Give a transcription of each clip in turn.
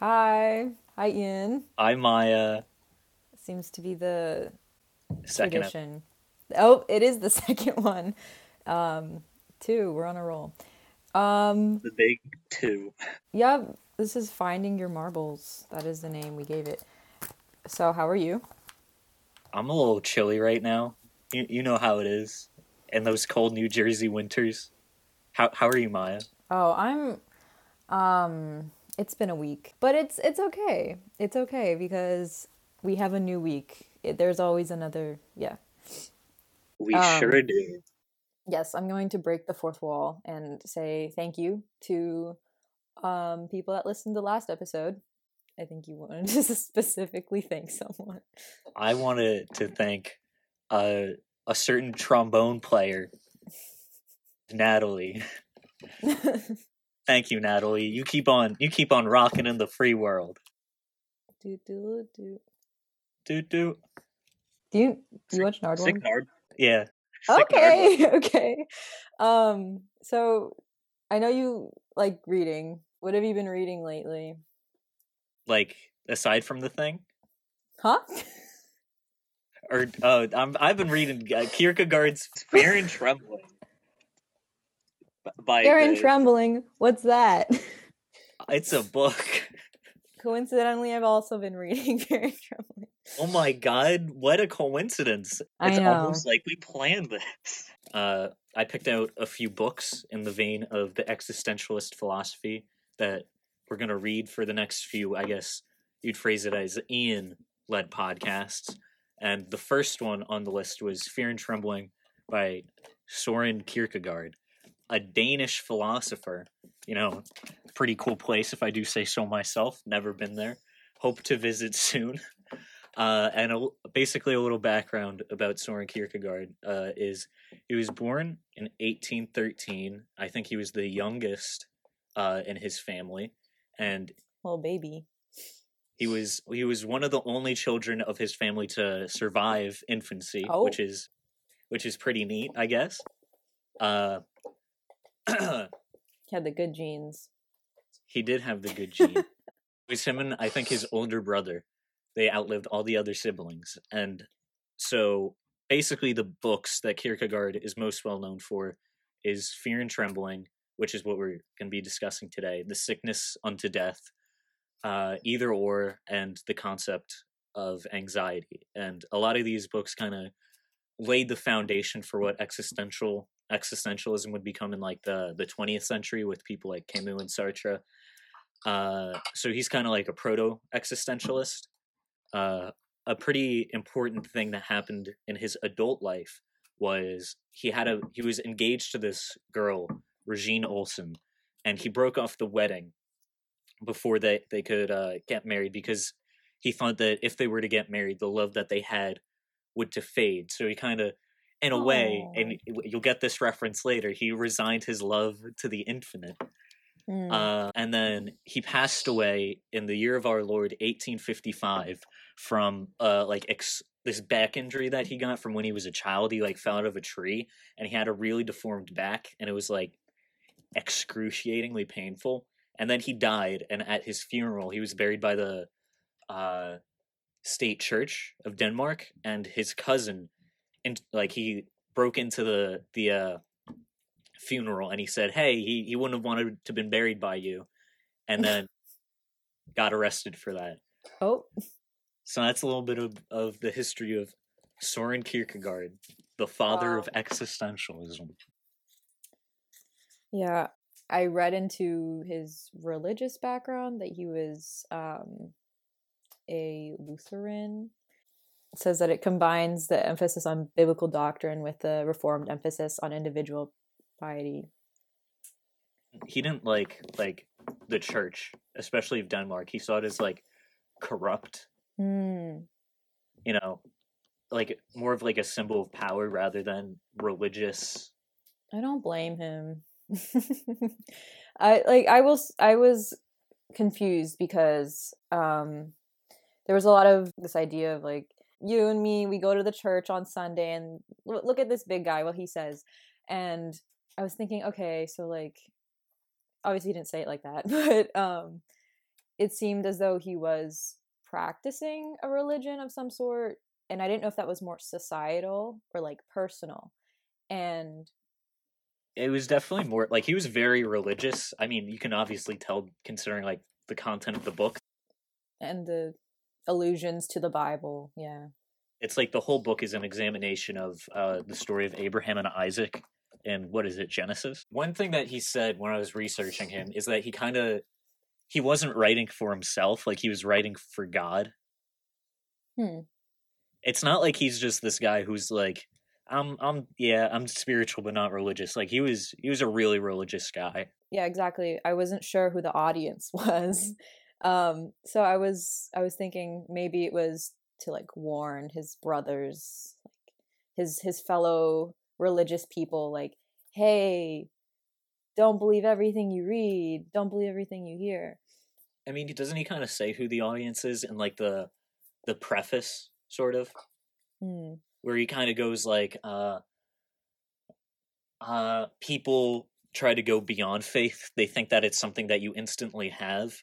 Hi. Hi, Ian. Hi, Maya. Seems to be the Second. ep- Oh, it is the second one. Um, two. We're on a roll. Um, the big two. yeah, this is Finding Your Marbles. That is the name we gave it. So, how are you? I'm a little chilly right now. You, you know how it is in those cold New Jersey winters. How how are you, Maya? Oh, I'm um it's been a week, but it's it's okay. It's okay because we have a new week. It, there's always another, yeah. We Um, sure do. Yes, I'm going to break the fourth wall and say thank you to um people that listened to the last episode. I think you wanted to specifically thank someone. I wanted to thank uh, a certain trombone player, Natalie. Thank you, Natalie. You keep on you keep on rocking in the free world. do, do, do. Do do. do you do you watch Nardwuar? Sick Nard. Yeah. Sick Nardwuar. okay okay um so i know you like reading what have you been reading lately Like aside from the thing, huh or uh, I'm I've been reading uh, Kierkegaard's Fear and Trembling. By Aaron the- trembling what's that It's a book. coincidentally i've also been reading Aaron trembling Oh my god, what a coincidence. It's almost like we planned this. Uh, I picked out a few books in the vein of the existentialist philosophy that we're going to read for the next few, I guess you'd phrase it as Ian led podcasts. And the first one on the list was Fear and Trembling by Soren Kierkegaard, a Danish philosopher. You know, pretty cool place if I do say so myself. Never been there. Hope to visit soon. Uh, and a, basically, a little background about Soren Kierkegaard uh, is he was born in 1813. I think he was the youngest uh, in his family, and little baby he was he was one of the only children of his family to survive infancy, Oh. which is which is pretty neat, I guess. Uh, he had the good genes he did have the good gene. it was him and I think his older brother. They outlived all the other siblings, and so basically the books that Kierkegaard is most well known for is Fear and Trembling, which is what we're going to be discussing today, The Sickness Unto Death, uh, Either Or, and the concept of anxiety. And a lot of these books kind of laid the foundation for what existential existentialism would become in like the the 20th century with people like Camus and Sartre. Uh, so he's kind of like a proto existentialist. Uh, a pretty important thing that happened in his adult life was he had a he was engaged to this girl Regine Olsen, and he broke off the wedding before they they could uh, get married because he thought that if they were to get married, the love that they had would to fade. So he kind of, in a way, and you'll get this reference later, he resigned his love to the infinite. Hmm. Uh, and then he passed away in the year of our Lord, 1855, from uh, like ex- this back injury that he got from when he was a child. He like fell out of a tree, and he had a really deformed back, and it was like excruciatingly painful. And then he died, and at his funeral, he was buried by the uh, state church of Denmark, and his cousin, and like he broke into the the uh, funeral and he said, "Hey, he he wouldn't have wanted to been buried by you," and then got arrested for that. oh So that's a little bit of of the history of Soren Kierkegaard, the father Wow. of existentialism. Yeah, I read into his religious background that he was um, a Lutheran. Says that it combines the emphasis on biblical doctrine with the Reformed emphasis on individual piety. He didn't like like the church, especially of Denmark. He saw it as like corrupt, Hmm. you know, like more of like a symbol of power rather than religious. I don't blame him. I like I was I was confused because um there was a lot of this idea of like you and me we go to the church on Sunday and look at this big guy what he says. And I was thinking okay so like obviously he didn't say it like that but um it seemed as though he was practicing a religion of some sort and i didn't know if that was more societal or like personal. And it was definitely more like he was very religious. I mean you can obviously tell considering like the content of the book. And the allusions to the bible yeah. It's like the whole book is an examination of uh, the story of abraham and isaac and what is it genesis? One thing that he said when i was researching him is that he kind of he wasn't writing for himself like he was writing for god. Hmm. It's not like he's just this guy who's like i'm i'm yeah i'm spiritual but not religious. Like he was he was a really religious guy. Yeah exactly. I wasn't sure who the audience was um so i was i was thinking maybe it was to like warn his brothers like his his fellow religious people like hey don't believe everything you read don't believe everything you hear. I mean doesn't he kind of say who the audience is in like the the preface sort of? Hmm. where he kind of goes like uh uh people try to go beyond faith. They think that it's something that you instantly have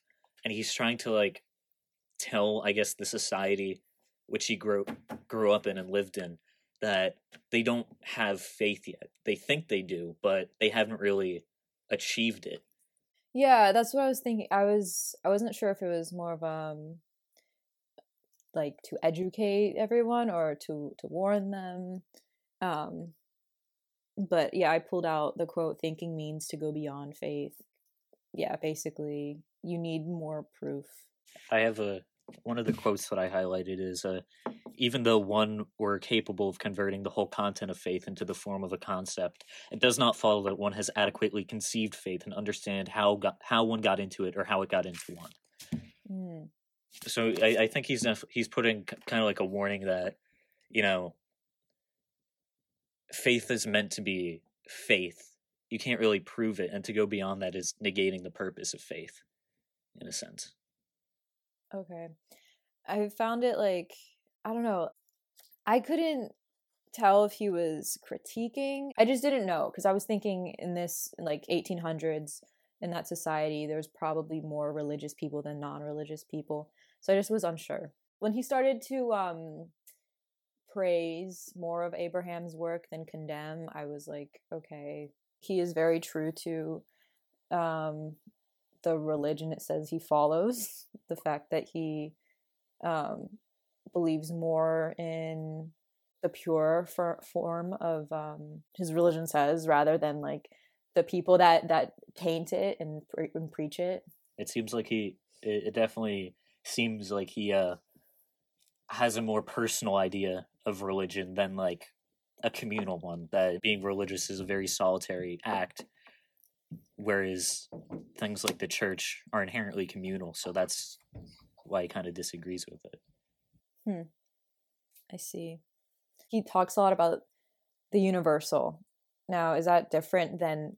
and he's trying to like tell i guess the society which he grew grew up in and lived in that they don't have faith yet. They think they do but they haven't really achieved it. Yeah that's what i was thinking i was i wasn't sure if it was more of um like to educate everyone or to to warn them um but yeah i pulled out the quote thinking means to go beyond faith. Yeah basically you need more proof. I have a one of the quotes that i highlighted is uh even though one were capable of converting the whole content of faith into the form of a concept it does not follow that one has adequately conceived faith and understand how got, how one got into it or how it got into one. Mm. so I, I think he's he's putting kind of like a warning that you know faith is meant to be faith. You can't really prove it and to go beyond that is negating the purpose of faith in a sense. Okay. I found it like i don't know i couldn't tell if he was critiquing i just didn't know because i was thinking in this like 1800s in that society there was probably more religious people than non-religious people so i just was unsure. When he started to um praise more of abraham's work than condemn i was like okay he is very true to um the religion it says he follows the fact that he um believes more in the pure for, form of um his religion says rather than like the people that that paint it and, pre- and preach it. It seems like he it, it definitely seems like he uh has a more personal idea of religion than like a communal one that being religious is a very solitary act whereas things like the church are inherently communal so that's why he kind of disagrees with it. Hmm. I see. He talks a lot about the universal. Now is that different than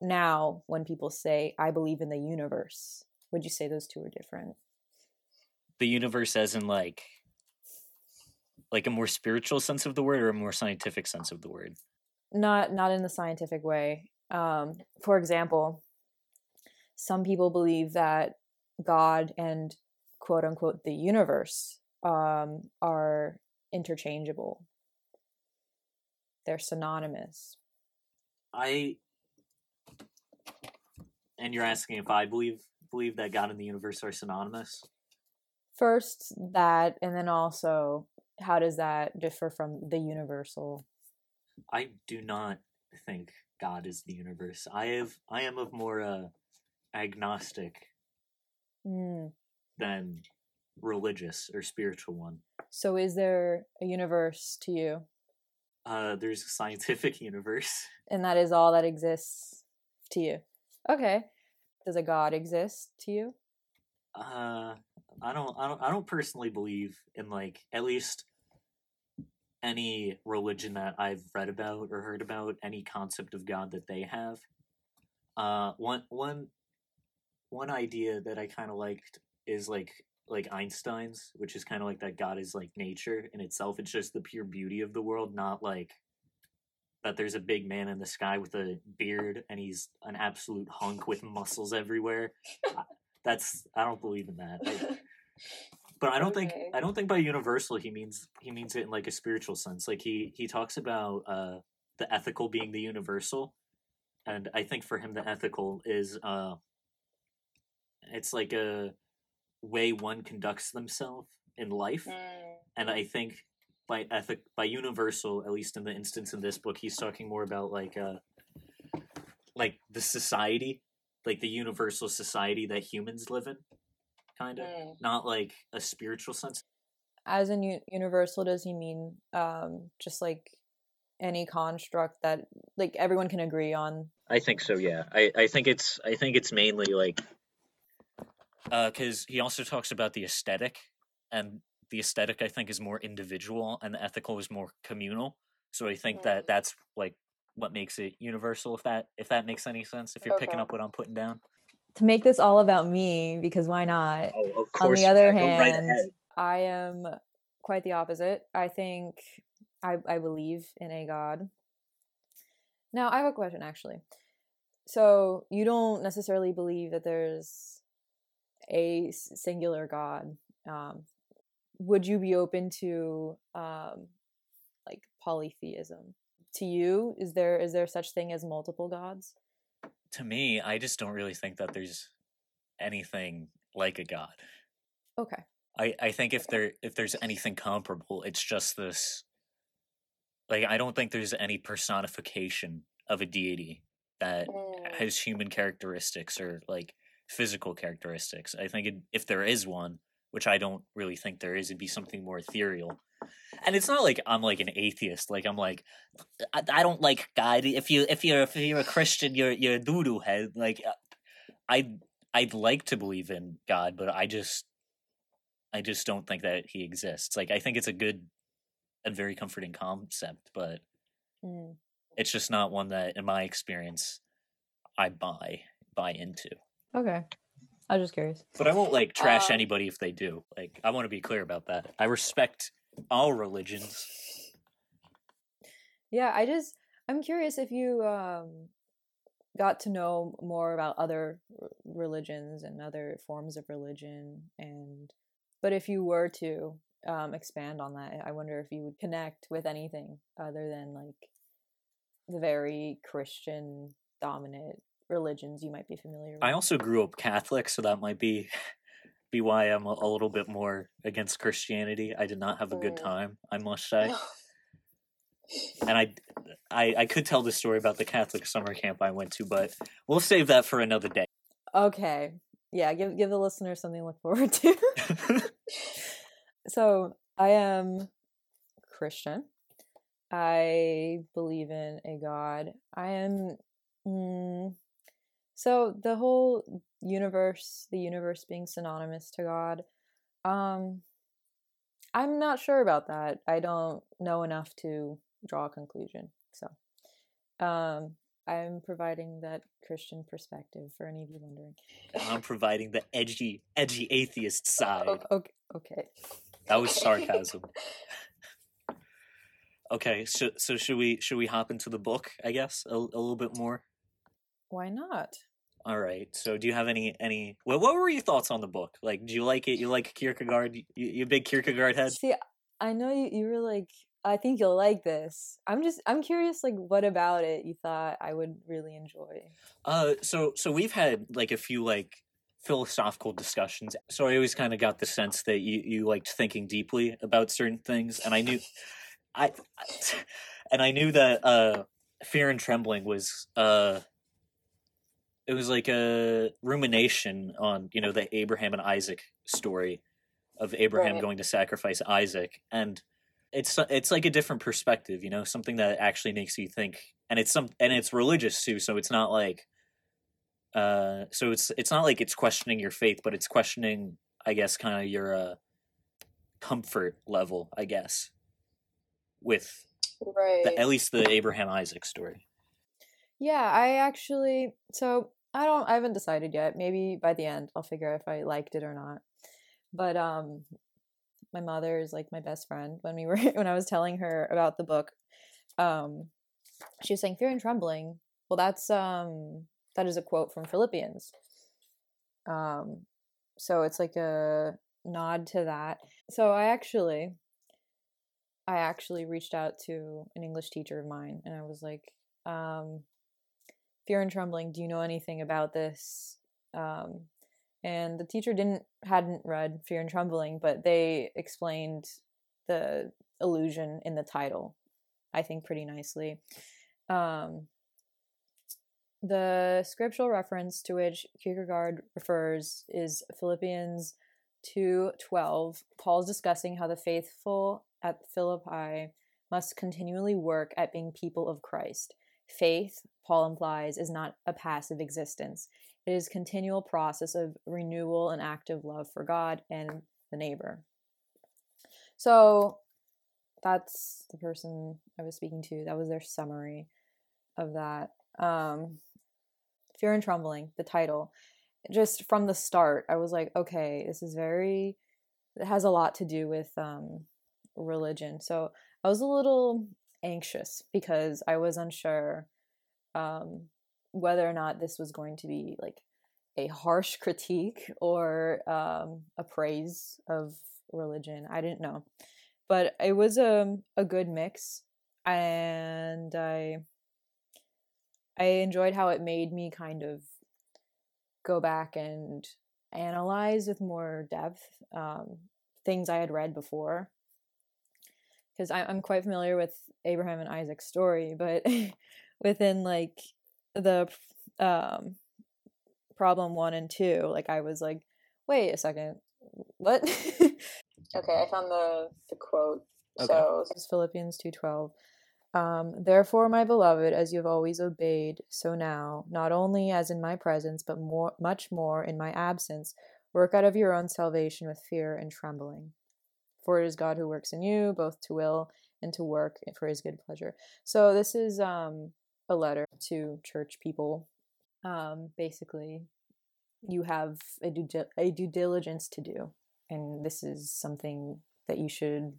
now when people say i believe in the universe would you say those two are different? The universe as in like like a more spiritual sense of the word or a more scientific sense of the word? Not not in the scientific way um for example some people believe that god and quote unquote the universe um are interchangeable. They're synonymous. I and you're asking if i believe believe that god and the universe are synonymous? First that and then also how does that differ from the universal? I do not think god is the universe. I have i am of more uh agnostic mm. than religious or spiritual one. So is there a universe to you? Uh there's a scientific universe. And that is all that exists to you? Okay. Does a god exist to you? Uh i don't i don't i don't personally believe in like at least any religion that i've read about or heard about any concept of god that they have. Uh one one one idea that i kind of liked is like like einstein's which is kind of like that god is like nature in itself. It's just the pure beauty of the world not like that there's a big man in the sky with a beard and he's an absolute hunk with muscles everywhere. That's I don't believe in that. I, but I don't think I don't think by universal he means he means it in like a spiritual sense. Like he he talks about uh the ethical being the universal, and I think for him the ethical is uh it's like a way one conducts themselves in life, Mm. and I think by ethic by universal at least in the instance in this book he's talking more about like uh like the society like the universal society that humans live in kind of Mm. not like a spiritual sense? As in u- universal, does he mean um, just like any construct that like everyone can agree on? i think so yeah. I i think it's i think it's mainly like uh because he also talks about the aesthetic and the aesthetic i think is more individual and the ethical is more communal. So i think that that's like what makes it universal if that if that makes any sense if you're picking up what i'm putting down To make this all about me, because why not? oh of On the other go right hand. I am quite the opposite. I think I, I believe in a god. Now, I have a question actually. So, you don't necessarily believe that there's a singular god. Um, would you be open to um, like polytheism? To you, is there is there such thing as multiple gods? To me i just don't really think that there's anything like a god Okay. I, I think if there if there's anything comparable, it's just this. Like I don't think there's any personification of a deity that mm. has human characteristics or like physical characteristics. I think it, if there is one, which I don't really think there is, it'd be something more ethereal. And it's not like I'm like an atheist. Like I'm like I, I don't like God. If you if you're if you're a Christian, you're you're a doo head. Like uh, I I'd like to believe in God, but I just I just don't think that he exists. Like I think it's a good and very comforting concept, but Mm. it's just not one that in my experience I buy buy into. Okay. I was just curious. But I won't like trash Um, anybody if they do. Like I want to be clear about that. I respect all religions. Yeah, I just I'm curious if you um got to know more about other religions and other forms of religion and but if you were to um expand on that, I wonder if you would connect with anything other than like the very Christian dominant religions you might be familiar with. I also grew up Catholic, so that might be be why I'm a, a little bit more against Christianity. I did not have a good time, I must say. and I, I I could tell the story about the Catholic summer camp I went to, but we'll save that for another day. Okay. Yeah, give give the listener something to look forward to. so I am Christian. I believe in a God. I am. Mm, so the whole universe, the universe being synonymous to God, um, I'm not sure about that. I don't know enough to draw a conclusion. So, um, I'm providing that Christian perspective for any of you wondering. I'm providing the edgy, edgy atheist side. O- Okay. Okay. That was sarcasm. Okay, so so should we should we hop into the book? I guess a, a little bit more. Why not? All right. So, do you have any any? What what were your thoughts on the book? Like, do you like it? You like Kierkegaard? You, you big Kierkegaard head? See, I know you, you were like, I think you'll like this. I'm just, I'm curious, like, what about it you thought I would really enjoy? Uh, so so we've had like a few like philosophical discussions. So I always kind of got the sense that you you liked thinking deeply about certain things, and I knew, I, and I knew that uh, fear and trembling was uh, it was like a rumination on you know the Abraham and Isaac story of Abraham Right. going to sacrifice Isaac, and it's it's like a different perspective, you know, something that actually makes you think, and it's some and it's religious too, so it's not like uh so it's it's not like it's questioning your faith but it's questioning i guess kind of your uh comfort level i guess with Right. the, at least the abraham isaac story Yeah, I actually, so I don't, I haven't decided yet. Maybe by the end I'll figure out if I liked it or not. But, um, my mother is like my best friend. When we were, when I was telling her about the book, um, she was saying fear and trembling. Well, that's, um, that is a quote from Philippians. Um, so it's like a nod to that. So I actually I actually reached out to an English teacher of mine and I was like, um, Fear and Trembling, do you know anything about this? Um, and the teacher didn't hadn't read Fear and Trembling, but they explained the illusion in the title, I think, pretty nicely. Um, the scriptural reference to which Kierkegaard refers is Philippians 2:12. Paul's discussing how the faithful at Philippi must continually work at being people of Christ. Faith, Paul implies, is not a passive existence. It is continual process of renewal and active love for God and the neighbor. So that's the person I was speaking to. That was their summary of that. Um, Fear and Trembling, the title. Just from the start, I was like, okay, this is very, it has a lot to do with um, religion. So I was a little anxious because I was unsure um, whether or not this was going to be like a harsh critique or um, a praise of religion. I didn't know, but it was a um, a good mix, and I I enjoyed how it made me kind of go back and analyze with more depth um, things I had read before. Because I'm quite familiar with Abraham and Isaac's story, but within like the um, problem one and two, like I was like, wait a second, what? okay, I found the the quote. Okay. So this is Philippians two twelve. Um, Therefore, my beloved, as you have always obeyed, so now, not only as in my presence, but more, much more in my absence, work out of your own salvation with fear and trembling. For it is God who works in you, both to will and to work for his good pleasure. So, this is um, a letter to church people. Um, basically, you have a due, a due diligence to do, and this is something that you should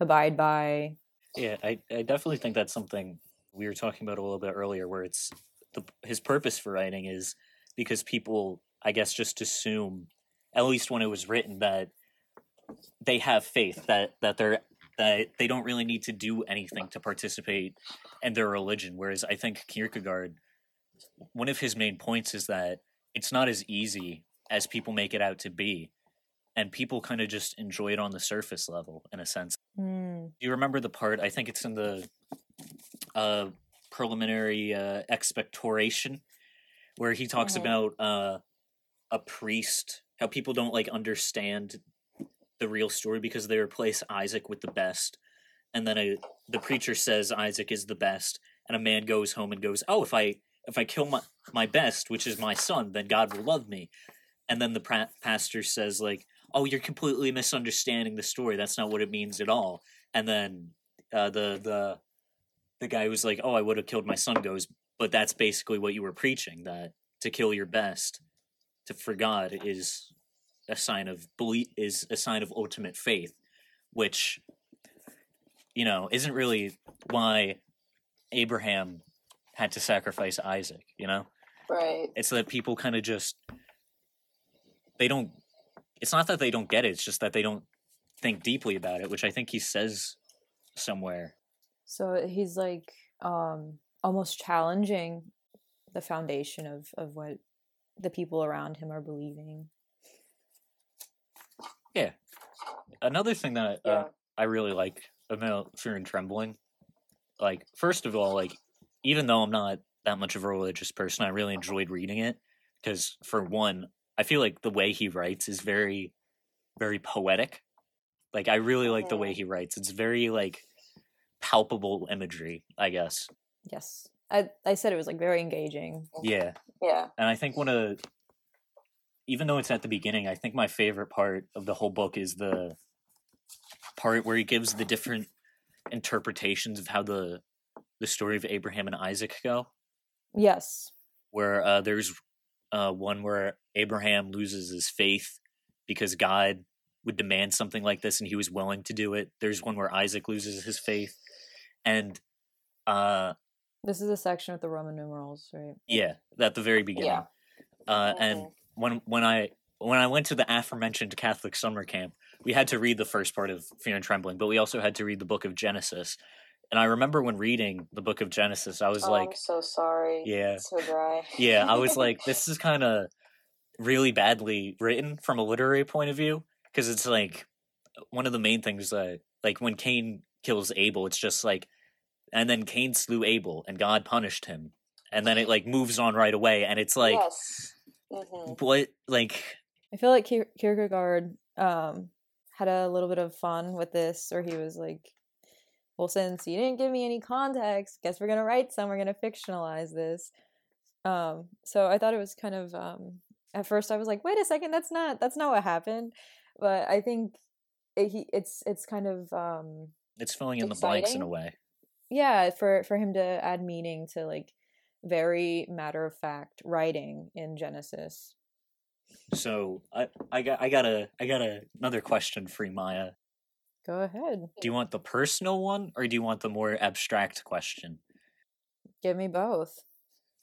abide by yeah, I, I definitely think that's something we were talking about a little bit earlier, where it's the, his purpose for writing is because people, I guess, just assume, at least when it was written, that they have faith that that they're that they don't really need to do anything to participate in their religion. Whereas I think Kierkegaard, one of his main points is that it's not as easy as people make it out to be and people kind of just enjoy it on the surface level in a sense. Mm. You remember the part? I think it's in the uh, preliminary uh, expectoration where he talks mm-hmm. about uh, a priest, how people don't like understand the real story because they replace Isaac with the best, and then a, the preacher says Isaac is the best, and a man goes home and goes, "Oh, if I if I kill my my best, which is my son, then God will love me." And then the pra- pastor says like, oh you're completely misunderstanding the story. That's not what it means at all. And then uh, the the the guy who's like oh i would have killed my son goes but that's basically what you were preaching that to kill your best to for god is a sign of belief is a sign of ultimate faith which you know isn't really why abraham had to sacrifice isaac you know? Right. It's that people kind of just they don't it's not that they don't get it it's just that they don't think deeply about it which i think he says somewhere. So he's like um almost challenging the foundation of of what the people around him are believing yeah another thing that uh, yeah. uh, i really like about fear and trembling like first of all like even though i'm not that much of a religious person i really enjoyed reading it because for one I feel like the way he writes is very, very poetic. Like I really like the way he writes. It's very like palpable imagery, I guess. Yes. I I said it was like very engaging. Yeah. Yeah. And I think one of even though it's at the beginning, I think my favorite part of the whole book is the part where he gives the different interpretations of how the the story of Abraham and Isaac go. Yes. Where uh, there's uh, one where Abraham loses his faith because God would demand something like this and he was willing to do it. There's one where Isaac loses his faith. And uh this is a section with the Roman numerals, right? Yeah, at the very beginning. Yeah. Uh, and when when I when I went to the aforementioned Catholic summer camp, we had to read the first part of Fear and Trembling, but we also had to read the book of Genesis. And I remember when reading the book of Genesis, I was oh, like, I'm so sorry. Yeah. It's so dry. yeah, I was like, this is kind of really badly written from a literary point of view because it's like one of the main things that, like, when Cain kills Abel, it's just like, and then Cain slew Abel and God punished him. And then it like moves on right away. And it's like, yes. Hmm what, like, I feel like Kier- Kierkegaard um, had a little bit of fun with this, or he was like, "Well, since you didn't give me any context, guess we're gonna write some. We're gonna fictionalize this." Um, so I thought it was kind of. Um, at first, I was like, "Wait a second, that's not that's not what happened," but I think it, he it's it's kind of um, it's filling in the blanks in a way. yeah for for him to add meaning to like very matter of fact writing in Genesis. So I, I got, I got a, I got a, another question for you, Maya. Go ahead, Do you want the personal one or do you want the more abstract question? give me both.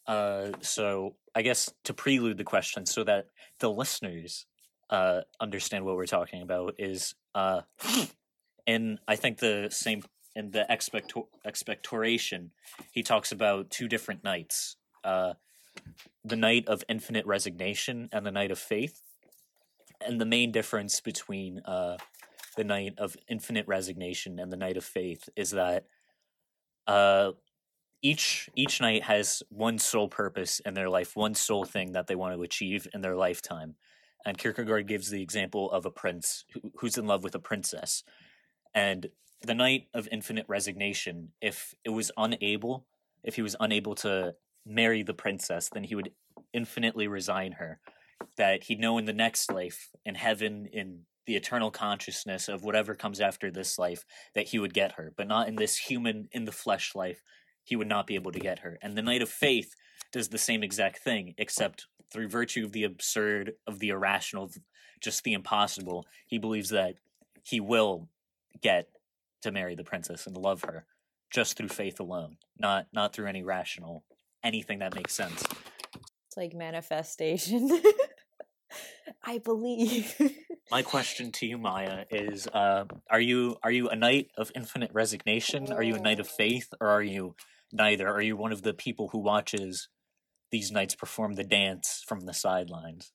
Uh, so I guess to prelude the question so that the listeners uh understand what we're talking about is uh, in I think the same in the expecto- expectoration he talks about two different knights. Uh, the knight of infinite resignation and the knight of faith. And the main difference between uh, the knight of infinite resignation and the knight of faith is that uh, each each knight has one sole purpose in their life, one sole thing that they want to achieve in their lifetime. And Kierkegaard gives the example of a prince who, who's in love with a princess. And the knight of infinite resignation, if it was unable, if he was unable to marry the princess, then he would infinitely resign her. That he'd know in the next life, in heaven, in the eternal consciousness of whatever comes after this life, that he would get her, but not in this human, in the flesh life, he would not be able to get her. And the Knight of Faith does the same exact thing, except through virtue of the absurd, of the irrational, just the impossible, he believes that he will get to marry the princess and love her just through faith alone, not not through any rational anything that makes sense. It's like manifestation. I believe. My question to you, Maya, is: uh, Are you are you a knight of infinite resignation? Are you a knight of faith, or are you neither? Are you one of the people who watches these knights perform the dance from the sidelines?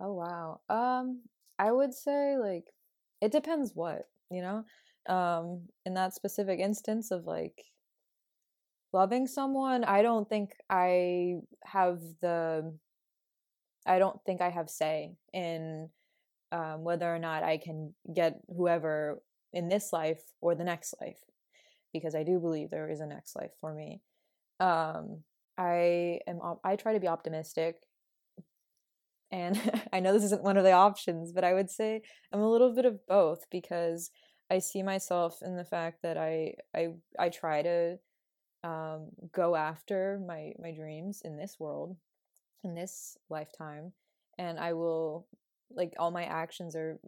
oh wow. Um I would say like it depends what, you know? Um in that specific instance of like loving someone, I don't think I have the I don't think I have say in um, whether or not I can get whoever in this life or the next life, because I do believe there is a next life for me. Um, I am. I try to be optimistic, and I know this isn't one of the options, but I would say I'm a little bit of both because I see myself in the fact that I I I try to um, go after my my dreams in this world in this lifetime and i will like all my actions are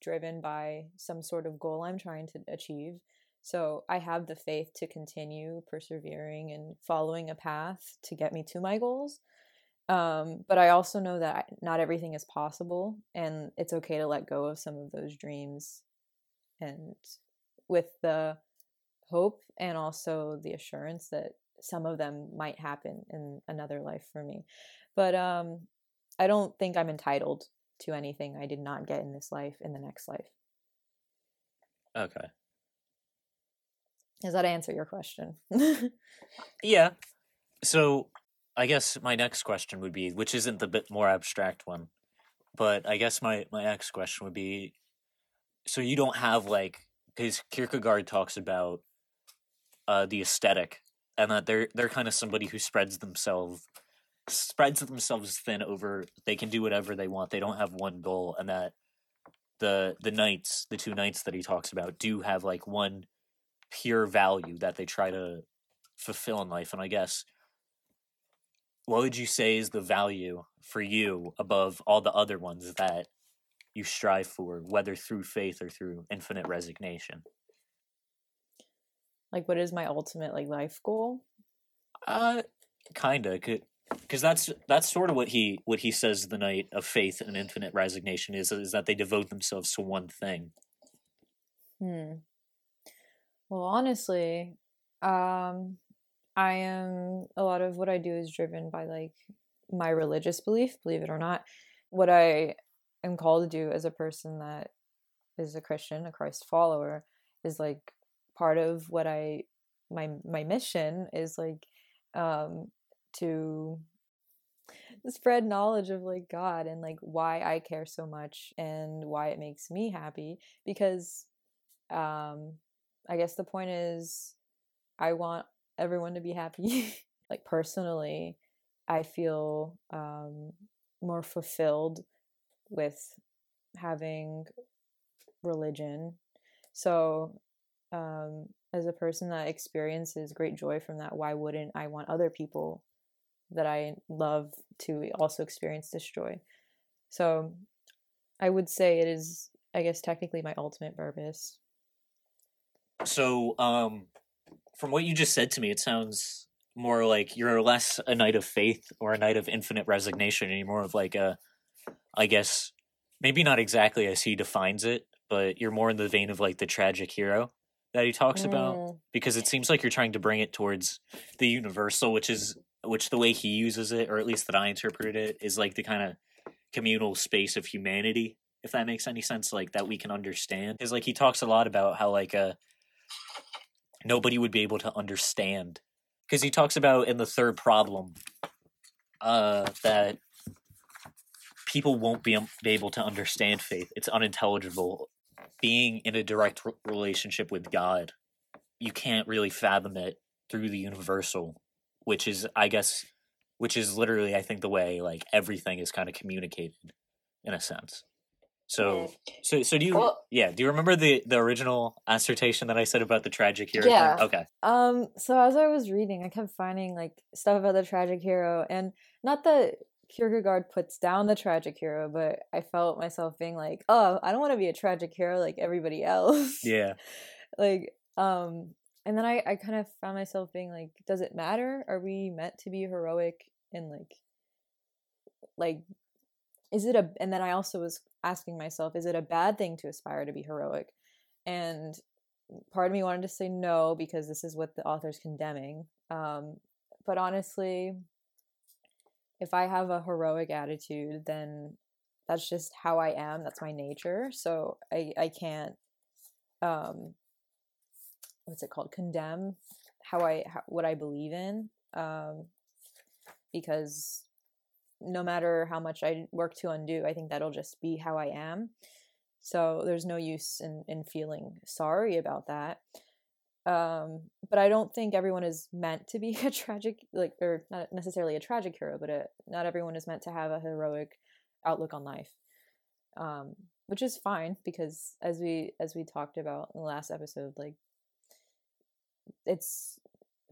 driven by some sort of goal i'm trying to achieve. So i have the faith to continue persevering and following a path to get me to my goals um, but i also know that not everything is possible and it's okay to let go of some of those dreams and with the hope and also the assurance that some of them might happen in another life for me but um i don't think i'm entitled to anything i did not get in this life in the next life Okay. does that answer your question Yeah. So I guess my next question would be, which isn't the bit more abstract one, but I guess my my next question would be, so you don't have like because Kierkegaard talks about uh the aesthetic and that they're they're kind of somebody who spreads themselves spreads themselves thin over they can do whatever they want they don't have one goal and that the the knights the two knights that he talks about do have like one pure value that they try to fulfill in life and i guess what would you say is the value for you above all the other ones that you strive for whether through faith or through infinite resignation like what is my ultimate like life goal uh kinda because that's that's sort of what he what he says the knight of faith and infinite resignation is is that they devote themselves to one thing Hmm. Well, honestly, um, I am a lot of what I do is driven by like my religious belief, believe it or not. What I am called to do as a person that is a Christian, a Christ follower, is like part of what I my my mission is like um to spread knowledge of like God and like why I care so much and why it makes me happy because um I guess the point is I want everyone to be happy. like personally, I feel um more fulfilled with having religion. So um as a person that experiences great joy from that, why wouldn't I want other people that I love to also experience this joy? So I would say it is, I guess, technically my ultimate purpose. So, um, from what you just said to me, it sounds more like you're less a knight of faith or a knight of infinite resignation, and you're more of like a, I guess, maybe not exactly as he defines it, but you're more in the vein of like the tragic hero that he talks about, Mm, because it seems like you're trying to bring it towards the universal, which is which the way he uses it, or at least that I interpreted it, is like the kind of communal space of humanity, if that makes any sense, like that we can understand. Because like he talks a lot about how like uh nobody would be able to understand. Because he talks about in the third problem uh that people won't be, um, be able to understand faith. It's unintelligible. Being in a direct r- relationship with God, you can't really fathom it through the universal, which is, I guess, which is literally, I think, the way like everything is kind of communicated, in a sense. So, so, so do you? Well- yeah, do you remember the the original assertion that I said about the tragic hero? Yeah. Thing? Okay. Um, so as I was reading, I kept finding like stuff about the tragic hero, and not that Kierkegaard puts down the tragic hero, but I felt myself being like, oh, I don't want to be a tragic hero like everybody else. Yeah. like, um, and then I, I kind of found myself being like, does it matter? Are we meant to be heroic and like, like, is it a? And then I also was asking myself, is it a bad thing to aspire to be heroic? And part of me wanted to say no because this is what the author's condemning. Um, but honestly, if I have a heroic attitude, then that's just how I am. That's my nature. So I I can't um what's it called condemn how I how, what I believe in um because no matter how much I work to undo, I think that'll just be how I am. So there's no use in in feeling sorry about that. Um, but I don't think everyone is meant to be a tragic, like, or not necessarily a tragic hero, but a, not everyone is meant to have a heroic outlook on life. Um, which is fine because as we as we talked about in the last episode, like, it's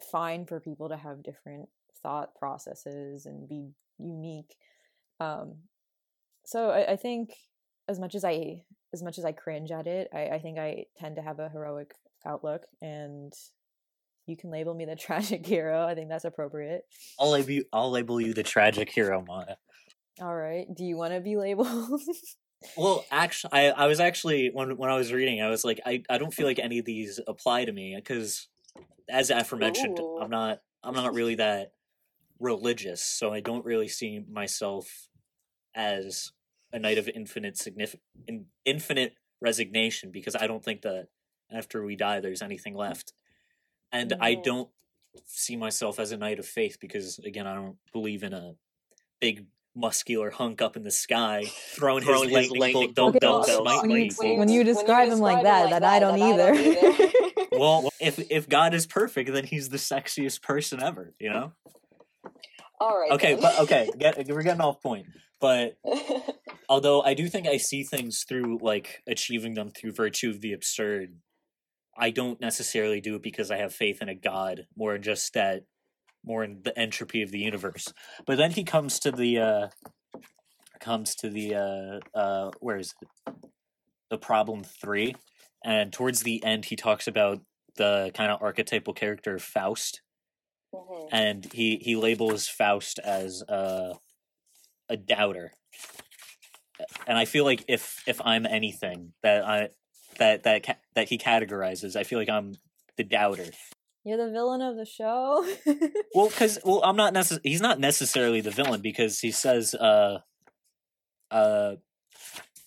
fine for people to have different thought processes and be unique. Um, so I, I think as much as I as much as I cringe at it, I, I think I tend to have a heroic outlook and you can label me the tragic hero. I think that's appropriate. I'll label you, I'll label you the tragic hero, Maya. All right. Do you want to be labeled? Well, actually, I, I was actually when when I was reading, I was like, I, I don't feel like any of these apply to me because, as aforementioned, Ooh. I'm not I'm not really that religious, so I don't really see myself as a knight of infinite significant in, infinite resignation because I don't think that after we die there's anything left, and I Mhm. don't see myself as a knight of faith because again I don't believe in a big muscular hunk up in the sky throwing, Throwing his his lightning lightning bolt don't Okay, don't well, smite when you- people. when you describe him like that, then I don't either. well, if if God is perfect, then he's the sexiest person ever. You know. All right. Okay, but okay, get, we're getting off point. But although I do think I see things through like achieving them through virtue of the absurd, I don't necessarily do it because I have faith in a God, more in just that, more in the entropy of the universe. But then he comes to the uh comes to the uh uh where is it? The problem three, and towards the end he talks about the kind of archetypal character Faust, Mhm. and he he labels Faust as a a doubter. And I feel like if if I'm anything that I that that that he categorizes, I feel like I'm the doubter. You're the villain of the show. Well, because well, I'm not necess- He's not necessarily the villain because he says, uh, uh,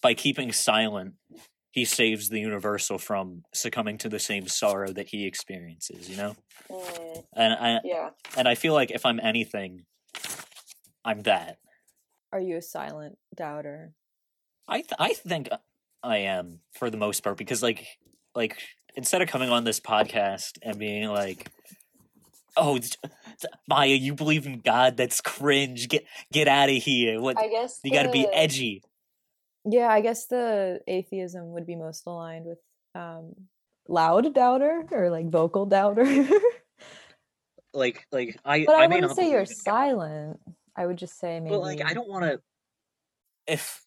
by keeping silent, he saves the universal from succumbing to the same sorrow that he experiences. You know, Mm, and I yeah. and I feel like if I'm anything, I'm that. Are you a silent doubter? I th- I think I am for the most part because like like instead of coming on this podcast and being like, "Oh, t- t- Maya, you believe in God? That's cringe. Get get out of here. What I guess you got to be edgy." Yeah, I guess the atheism would be most aligned with um loud doubter or like vocal doubter. Like like I but I, may wouldn't not say you're believe in God, silent. I would just say maybe But like I don't want to. If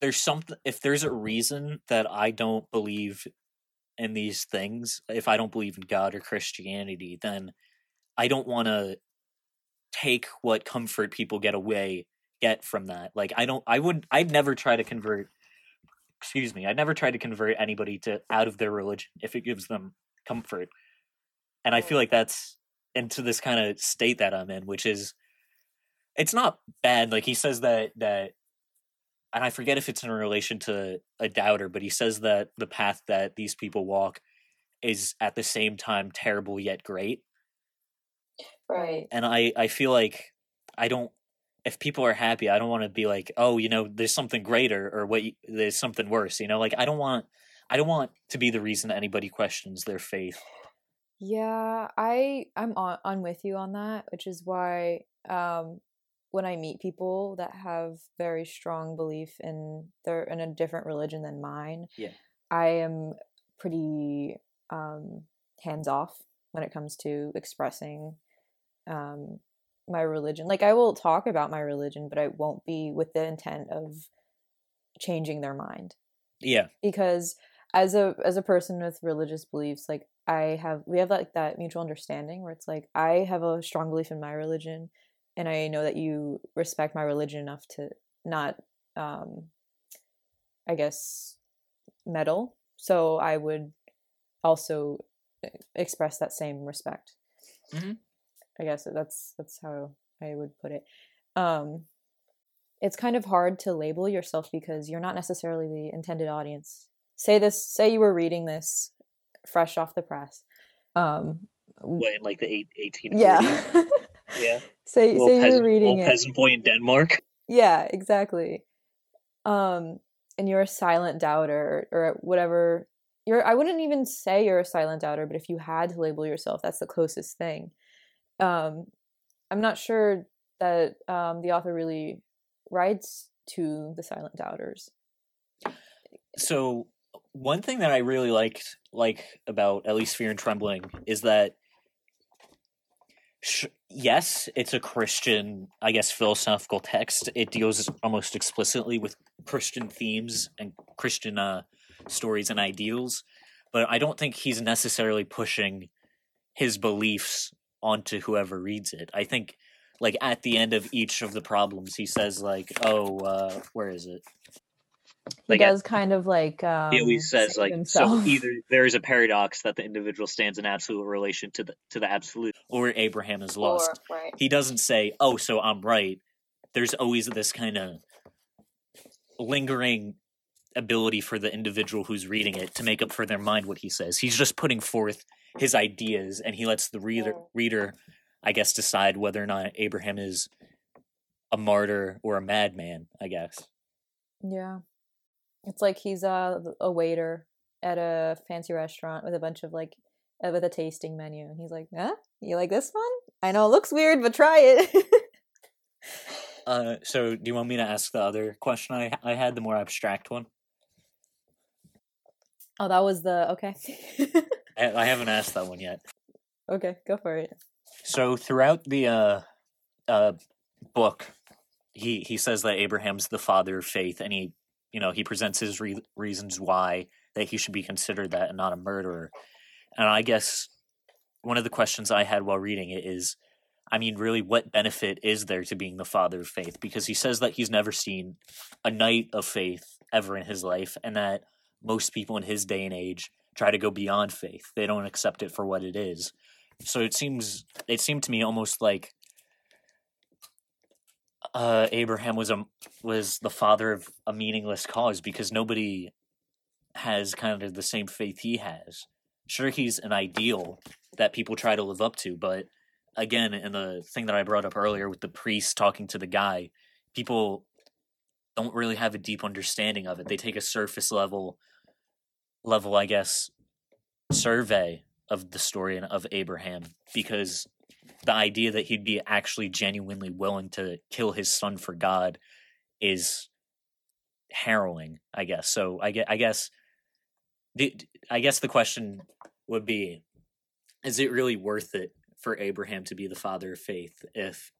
there's something, if there's a reason that I don't believe in these things, if I don't believe in God or Christianity, then I don't want to take what comfort people get away get from that. Like I don't, I would, I'd never try to convert. Excuse me, I'd never try to convert anybody to out of their religion if it gives them comfort. And I feel like that's into this kind of state that I'm in, which is it's not bad. Like he says that that and I forget if it's in relation to a doubter, but he says that the path that these people walk is at the same time terrible yet great. Right. And I I feel like I don't if people are happy, I don't want to be like, "Oh, you know, there's something greater or what you, there's something worse." You know, like I don't want I don't want to be the reason anybody questions their faith. Yeah, I I'm on, on with you on that, which is why um when I meet people that have very strong belief in they're in a different religion than mine, Yeah. I am pretty um hands off when it comes to expressing um my religion. Like I will talk about my religion, but I won't be with the intent of changing their mind Yeah. because as a as a person with religious beliefs like i have we have like that mutual understanding where it's like i have a strong belief in my religion and i know that you respect my religion enough to not um i guess meddle. So i would also e- express that same respect. Mhm. i guess that's that's how i would put it. Um it's kind of hard to label yourself because you're not necessarily the intended audience. Say this say you were reading this fresh off the press. Um What in like the eight, 18 yeah Yeah. say Little say you were peasant, reading it peasant boy in Denmark. yeah exactly um and you're a silent doubter or whatever you're i wouldn't even say you're a silent doubter but if you had to label yourself that's the closest thing um i'm not sure that um the author really writes to the silent doubters so one thing that I really liked like about at least Fear and Trembling is that yes, it's a Christian, I guess, philosophical text. It deals almost explicitly with Christian themes and Christian uh, stories and ideals, but I don't think he's necessarily pushing his beliefs onto whoever reads it. I think like at the end of each of the problems he says like oh uh where is it he Like, at- does kind of like um he always says like himself. so either there is a paradox that the individual stands in absolute relation to the to the absolute or abraham is lost Or, right. he doesn't say oh so i'm right there's always this kind of lingering ability for the individual who's reading it to make up for their mind what he says he's just putting forth his ideas and he lets the reader Mm. reader i guess decide whether or not abraham is a martyr or a madman i guess Yeah. It's like he's a a waiter at a fancy restaurant with a bunch of like uh, with a tasting menu and he's like, "Huh? You like this one? I know it looks weird, but try it." uh so do you want me to ask the other question i i had the more abstract one oh, that was the okay. I, I haven't asked that one yet. okay, go for it. So throughout the uh, uh, book, he he says that Abraham's the father of faith, and he you know he presents his re- reasons why that he should be considered that and not a murderer. And I guess one of the questions I had while reading it is, I mean, really, what benefit is there to being the father of faith? Because he says that he's never seen a knight of faith ever in his life, and that most people in his day and age try to go beyond faith. They don't accept it for what it is. So it seems it seemed to me almost like uh, Abraham was a was the father of a meaningless cause because nobody has kind of the same faith he has. Sure, he's an ideal that people try to live up to, but again, in the thing that I brought up earlier with the priest talking to the guy, people don't really have a deep understanding of it. They take a surface level level, I guess, survey of the story and of Abraham because the idea that he'd be actually genuinely willing to kill his son for God is harrowing, I guess. So I guess, I guess the I guess the question would be is it really worth it for Abraham to be the father of faith if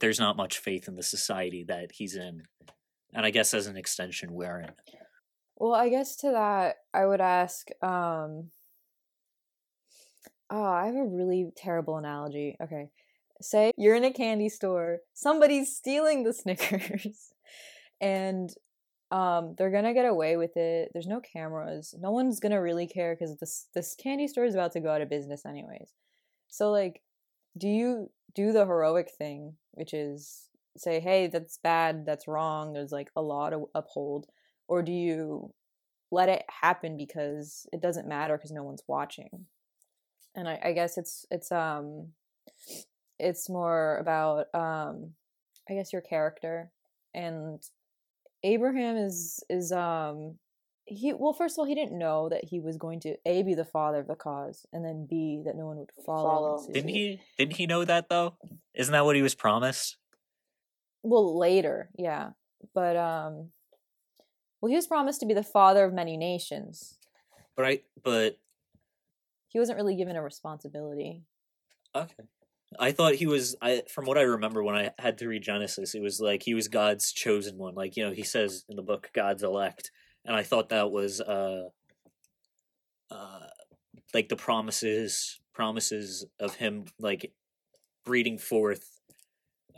there's not much faith in the society that he's in? And I guess as an extension, we're in. Well, I guess to that, I would ask. um Oh, I have a really terrible analogy. Okay, say you're in a candy store, somebody's stealing the Snickers, and um they're gonna get away with it. There's no cameras. No one's gonna really care because this this candy store is about to go out of business anyways. So like, do you do the heroic thing, which is say, hey, that's bad, that's wrong. There's like a law to uphold or do you let it happen because it doesn't matter because no one's watching and I, I, guess it's it's um it's more about um i guess your character and abraham is is um he well first of all he didn't know that he was going to a be the father of the cause and then b that no one would follow, follow. didn't he didn't he know that though isn't that what he was promised well later yeah but um well, he was promised to be the father of many nations. But I, but he wasn't really given a responsibility. Okay. I thought he was I from what I remember when I had to read Genesis, it was like he was God's chosen one. Like, you know, he says in the book God's elect. And I thought that was uh uh like the promises promises of him like breeding forth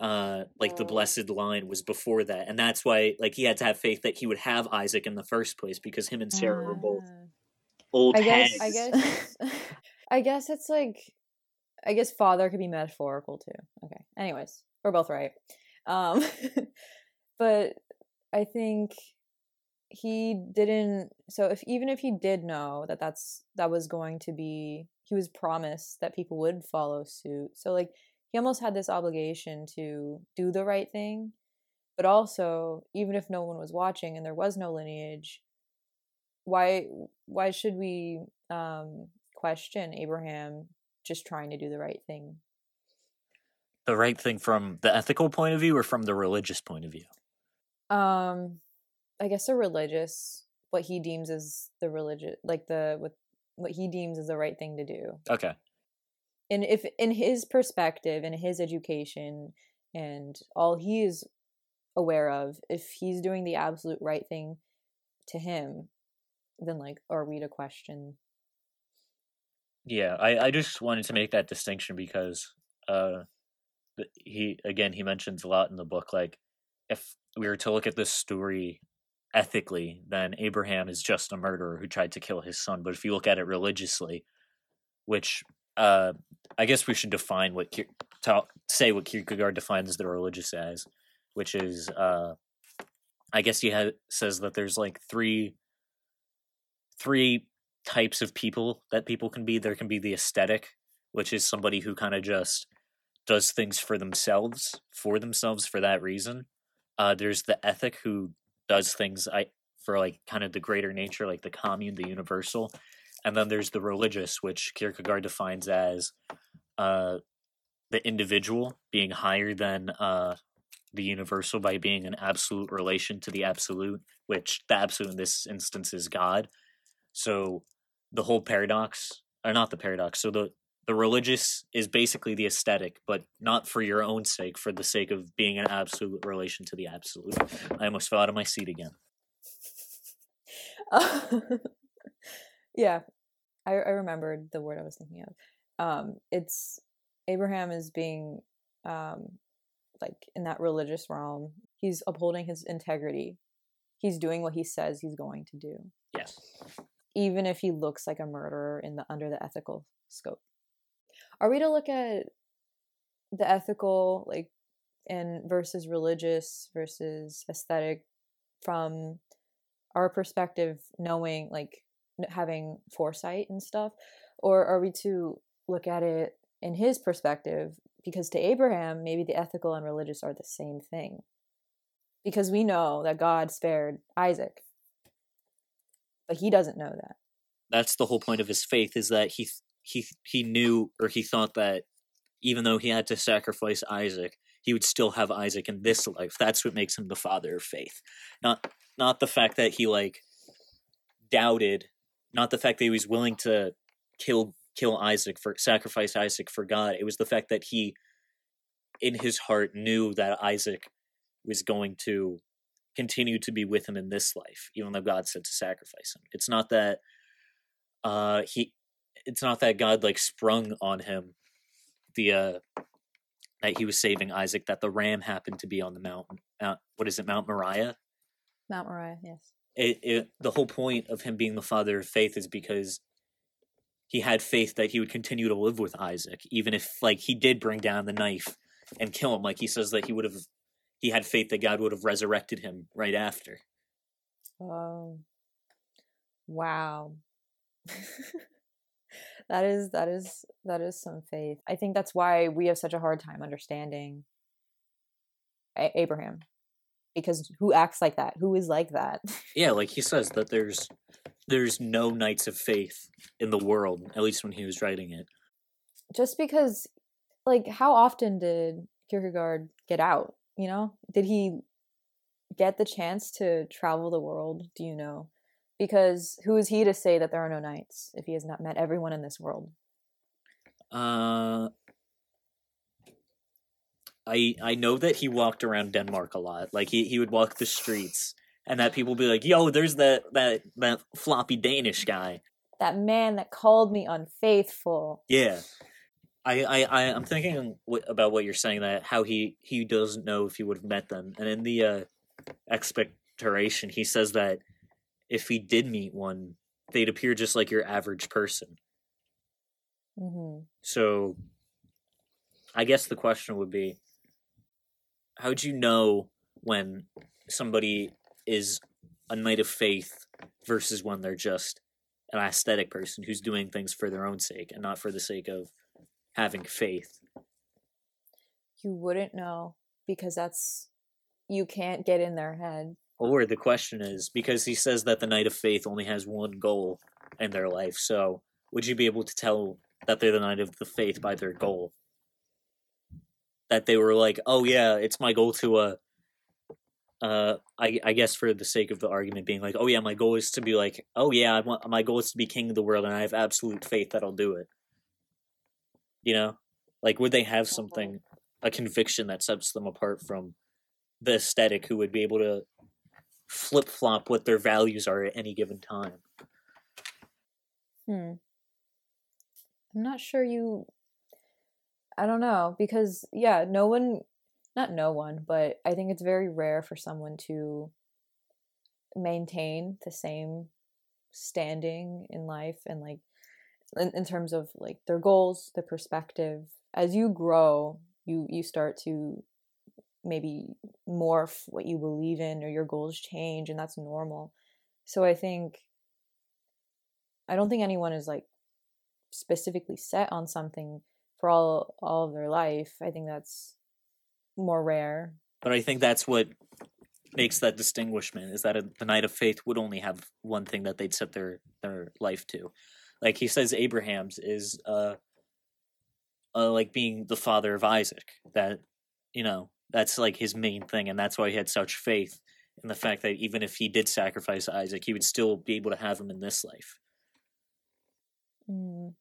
uh like the blessed line was before that and that's why like he had to have faith that he would have isaac in the first place because him and sarah uh, were both ah. Old i guess i guess i guess it's like i guess father could be metaphorical too. Okay anyways we're both right. Um but i think he didn't so if even if he did know that that's that was going to be he was promised that people would follow suit. So like he almost had this obligation to do the right thing but also even if no one was watching and there was no lineage why why should we um question abraham just trying to do the right thing? The right thing from the ethical point of view or from the religious point of view? Um i guess the religious what he deems as the religious like the what what he deems as the right thing to do. Okay. And if in his perspective and his education and all he is aware of if he's doing the absolute right thing to him then like are we to question. Yeah i i just wanted to make that distinction because uh he again he mentions a lot in the book like if we were to look at this story ethically then abraham is just a murderer who tried to kill his son but if you look at it religiously which uh, I guess we should define what talk, say what Kierkegaard defines the religious as, which is, uh, I guess he ha- says that there's like three three types of people that people can be. There can be the aesthetic, which is somebody who kind of just does things for themselves, for themselves for that reason. Uh, there's the ethic who does things I for like kind of the greater nature, like the commune, the universal, and then there's the religious, which Kierkegaard defines as uh, the individual being higher than uh, the universal by being an absolute relation to the absolute, which the absolute in this instance is God. So the whole paradox, or not the paradox, so the the religious is basically the aesthetic, but not for your own sake, for the sake of being an absolute relation to the absolute. I almost fell out of my seat again. yeah, I, I remembered the word I was thinking of. Um, it's Abraham is being um like in that religious realm. He's upholding his integrity. He's doing what he says he's going to do. Yes. Even if he looks like a murderer in the under the ethical scope. Are we to look at the ethical like and versus religious versus aesthetic from our perspective knowing like having foresight and stuff? Or are we to look at it in his perspective? Because to Abraham maybe the ethical and religious are the same thing. Because we know that God spared Isaac but he doesn't know that That's the whole point of his faith is that he he he knew or he thought that even though he had to sacrifice Isaac, he would still have Isaac in this life. That's what makes him the father of faith. Not not the fact that he like doubted, not the fact that he was willing to kill kill Isaac for sacrifice Isaac for God. It was the fact that he in his heart knew that Isaac was going to continue to be with him in this life, even though God said to sacrifice him. It's not that uh he it's not that God like sprung on him the uh that he was saving Isaac that the ram happened to be on the mountain Mount, what is it Mount Moriah? Mount Moriah yes. It, it the whole point of him being the father of faith is because he had faith that he would continue to live with Isaac even if like he did bring down the knife and kill him. Like he says that he would have he had faith that God would have resurrected him right after Um, wow. that is that is that is some faith. I think that's why we have such a hard time understanding A- Abraham, because who acts like that? Who is like that? yeah like he says that there's there's no knights of faith in the world at least when he was writing it Just because, like, how often did Kierkegaard get out? You know, did he get the chance to travel the world? Do you know? Because who is he to say that there are no knights if he has not met everyone in this world? Uh, I I know that he walked around Denmark a lot. Like he he would walk the streets, and that people would be like, "Yo, there's that that that floppy Danish guy." that man that called me unfaithful. Yeah, I I, I I'm thinking about what you're saying that how he he doesn't know if he would have met them, and in the uh, expectoration, he says that if he did meet one, they'd appear just like your average person. hmm So I guess the question would be how'd you know when somebody is a knight of faith versus when they're just an aesthetic person who's doing things for their own sake and not for the sake of having faith? You wouldn't know because that's you can't get in their head. Or the question is because he says that the knight of faith only has one goal in their life, so would you be able to tell that they're the knight of the faith by their goal? That they were like, oh yeah, it's my goal to uh uh I I guess for the sake of the argument being like, oh yeah, my goal is to be like, oh yeah, I want my goal is to be king of the world and I have absolute faith that I'll do it. You know? Like would they have something a conviction that sets them apart from the aesthetic who would be able to flip flop what their values are at any given time. Hmm. I'm not sure you I don't know because yeah, no one not no one, but I think it's very rare for someone to maintain the same standing in life and like in, in terms of like their goals, their perspective. As you grow, you you start to maybe morph what you believe in or your goals change and that's normal. So I think I don't think anyone is like specifically set on something for all all of their life. I think that's more rare. But I think that's what makes that distinguishment is that a, the knight of faith would only have one thing that they'd set their their life to. Like he says, Abraham's is uh, uh like being the father of Isaac. That you know that's like his main thing, and that's why he had such faith in the fact that even if he did sacrifice Isaac, he would still be able to have him in this life. Mm.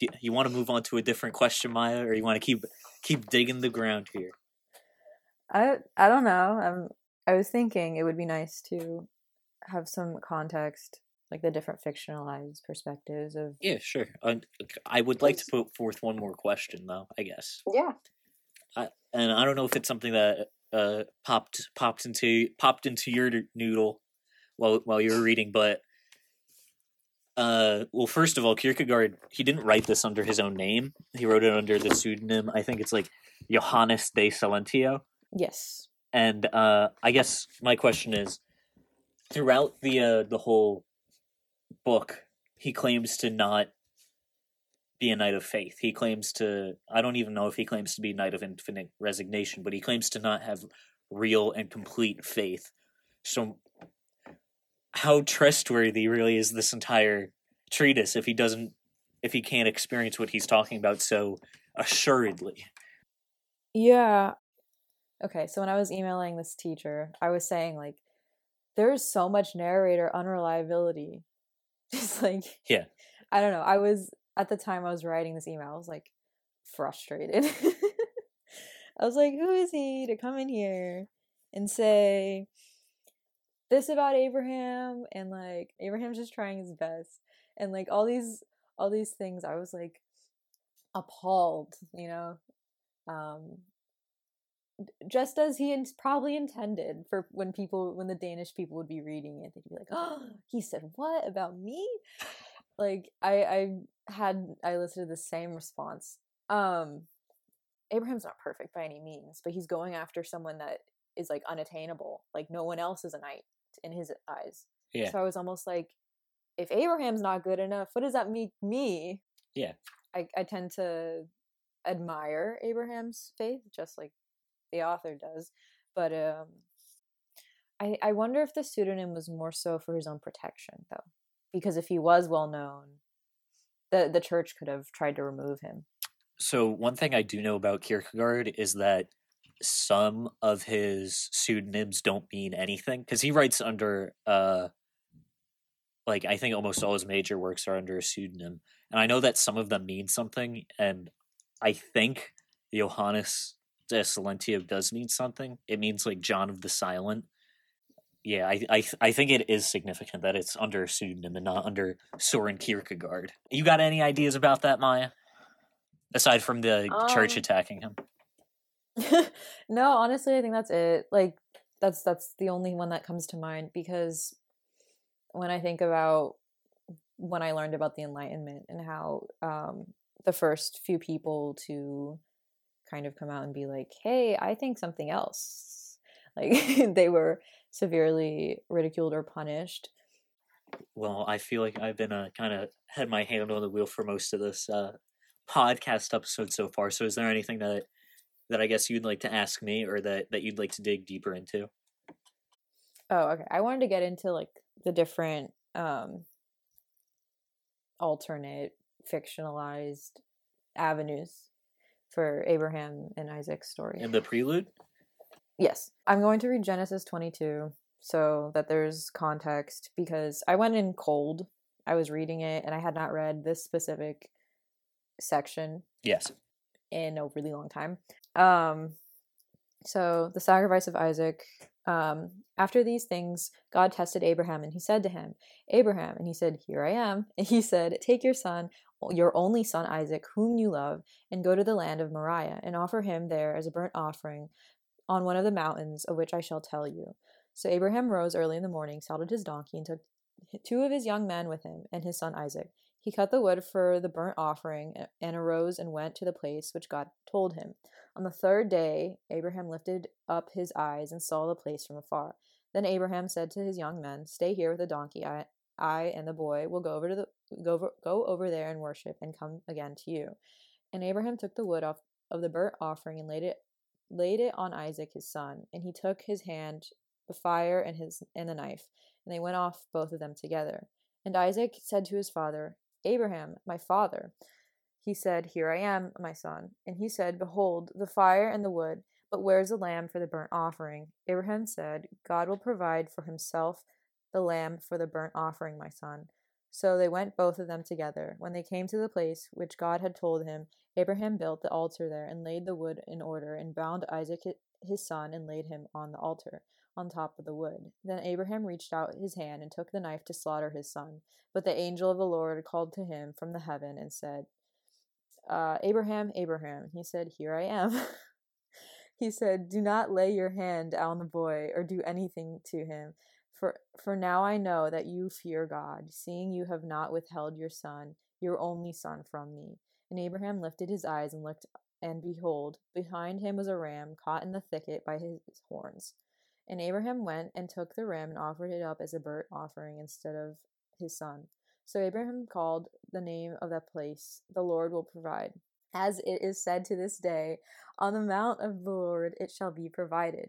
Do you want to move on to a different question, Maya, or you want to keep keep digging the ground here? I I don't know. I'm I was thinking it would be nice to have some context like the different fictionalized perspectives of Yeah, sure. Uh, I would like to put forth one more question, though. I guess, Yeah. and I don't know if it's something that uh popped popped into popped into your noodle while while you were reading, but uh, well, first of all, Kierkegaard he didn't write this under his own name. He wrote it under the pseudonym. I think it's like Johannes de Silentio. yes And uh, I guess my question is, throughout the uh, the whole book, he claims to not be a knight of faith. He claims to I don't even know if he claims to be knight of infinite resignation, but he claims to not have real and complete faith. So how trustworthy really is this entire treatise if he doesn't if he can't experience what he's talking about so assuredly? Yeah. Okay, so when I was emailing this teacher, I was saying like there's so much narrator unreliability. Just like Yeah. I don't know. I was at the time I was writing this email, I was like frustrated. I was like, who is he to come in here and say this about Abraham and like Abraham's just trying his best and like all these all these things I was like appalled, you know. Um just as he in- probably intended for when people when the Danish people would be reading it, they'd be like, "Oh, he said what about me?" Like I I had I elicited the same response. Um, Abraham's not perfect by any means, but he's going after someone that is like unattainable. Like no one else is a knight in his eyes. Yeah. So I was almost like, if Abraham's not good enough, what does that make me? Yeah. I I tend to admire Abraham's faith, just like the author does. But um I I wonder if the pseudonym was more so for his own protection though. Because if he was well known, the the church could have tried to remove him. So one thing I do know about Kierkegaard is that some of his pseudonyms don't mean anything because he writes under uh like I think almost all his major works are under a pseudonym, and I know that some of them mean something, and I think Johannes de Silentio does mean something. It means like John of the Silent. Yeah, I I I think it is significant that it's under a pseudonym and not under Soren Kierkegaard. You got any ideas about that, Maya? Aside from the church Um, attacking him. no, honestly, I think that's it. Like that's that's the only one that comes to mind because when I think about when I learned about the Enlightenment and how um, the first few people to kind of come out and be like, "Hey, I think something else," like they were severely ridiculed or punished. Well, I feel like I've been uh, kind of had my hand on the wheel for most of this uh, podcast episode so far. So, is there anything that that I guess you'd like to ask me, or that that you'd like to dig deeper into? Oh, okay. I wanted to get into like the different um alternate fictionalized avenues for Abraham and Isaac's story. And the prelude, Yes. I'm going to read Genesis 22 so that there's context because I went in cold. I was reading it and I had not read this specific section yes. in a really long time. Um, so the sacrifice of Isaac. Um, after these things, God tested Abraham, and He said to him, "Abraham," and he said, "Here I am." And He said, "Take your son, your only son Isaac, whom you love, and go to the land of Moriah, and offer him there as a burnt offering on one of the mountains of which I shall tell you." So Abraham rose early in the morning, saddled his donkey, and took two of his young men with him, and his son Isaac. He cut the wood for the burnt offering and arose and went to the place which God told him. On the third day, Abraham lifted up his eyes and saw the place from afar. Then Abraham said to his young men, "Stay here with the donkey. I, I and the boy will go over to the go over, go over there and worship, and come again to you." And Abraham took the wood off of the burnt offering and laid it laid it on Isaac his son. And he took his hand the fire and his and the knife, and they went off both of them together. And Isaac said to his father, Abraham, my father. He said, Here I am, my son. And he said, Behold, the fire and the wood, but where's the lamb for the burnt offering? Abraham said, God will provide for himself the lamb for the burnt offering, my son. So they went both of them together. When they came to the place which God had told him, Abraham built the altar there and laid the wood in order and bound Isaac his son and laid him on the altar. On top of the wood. Then Abraham reached out his hand and took the knife to slaughter his son. But the angel of the Lord called to him from the heaven and said, uh, Abraham, Abraham. He said, Here I am. he said, Do not lay your hand on the boy or do anything to him. For, for now I know that you fear God, seeing you have not withheld your son, your only son, from me. And Abraham lifted his eyes and looked, and behold, behind him was a ram caught in the thicket by his horns. And Abraham went and took the ram and offered it up as a burnt offering instead of his son. So Abraham called the name of that place, The Lord will provide. As it is said to this day, On the mount of the Lord it shall be provided.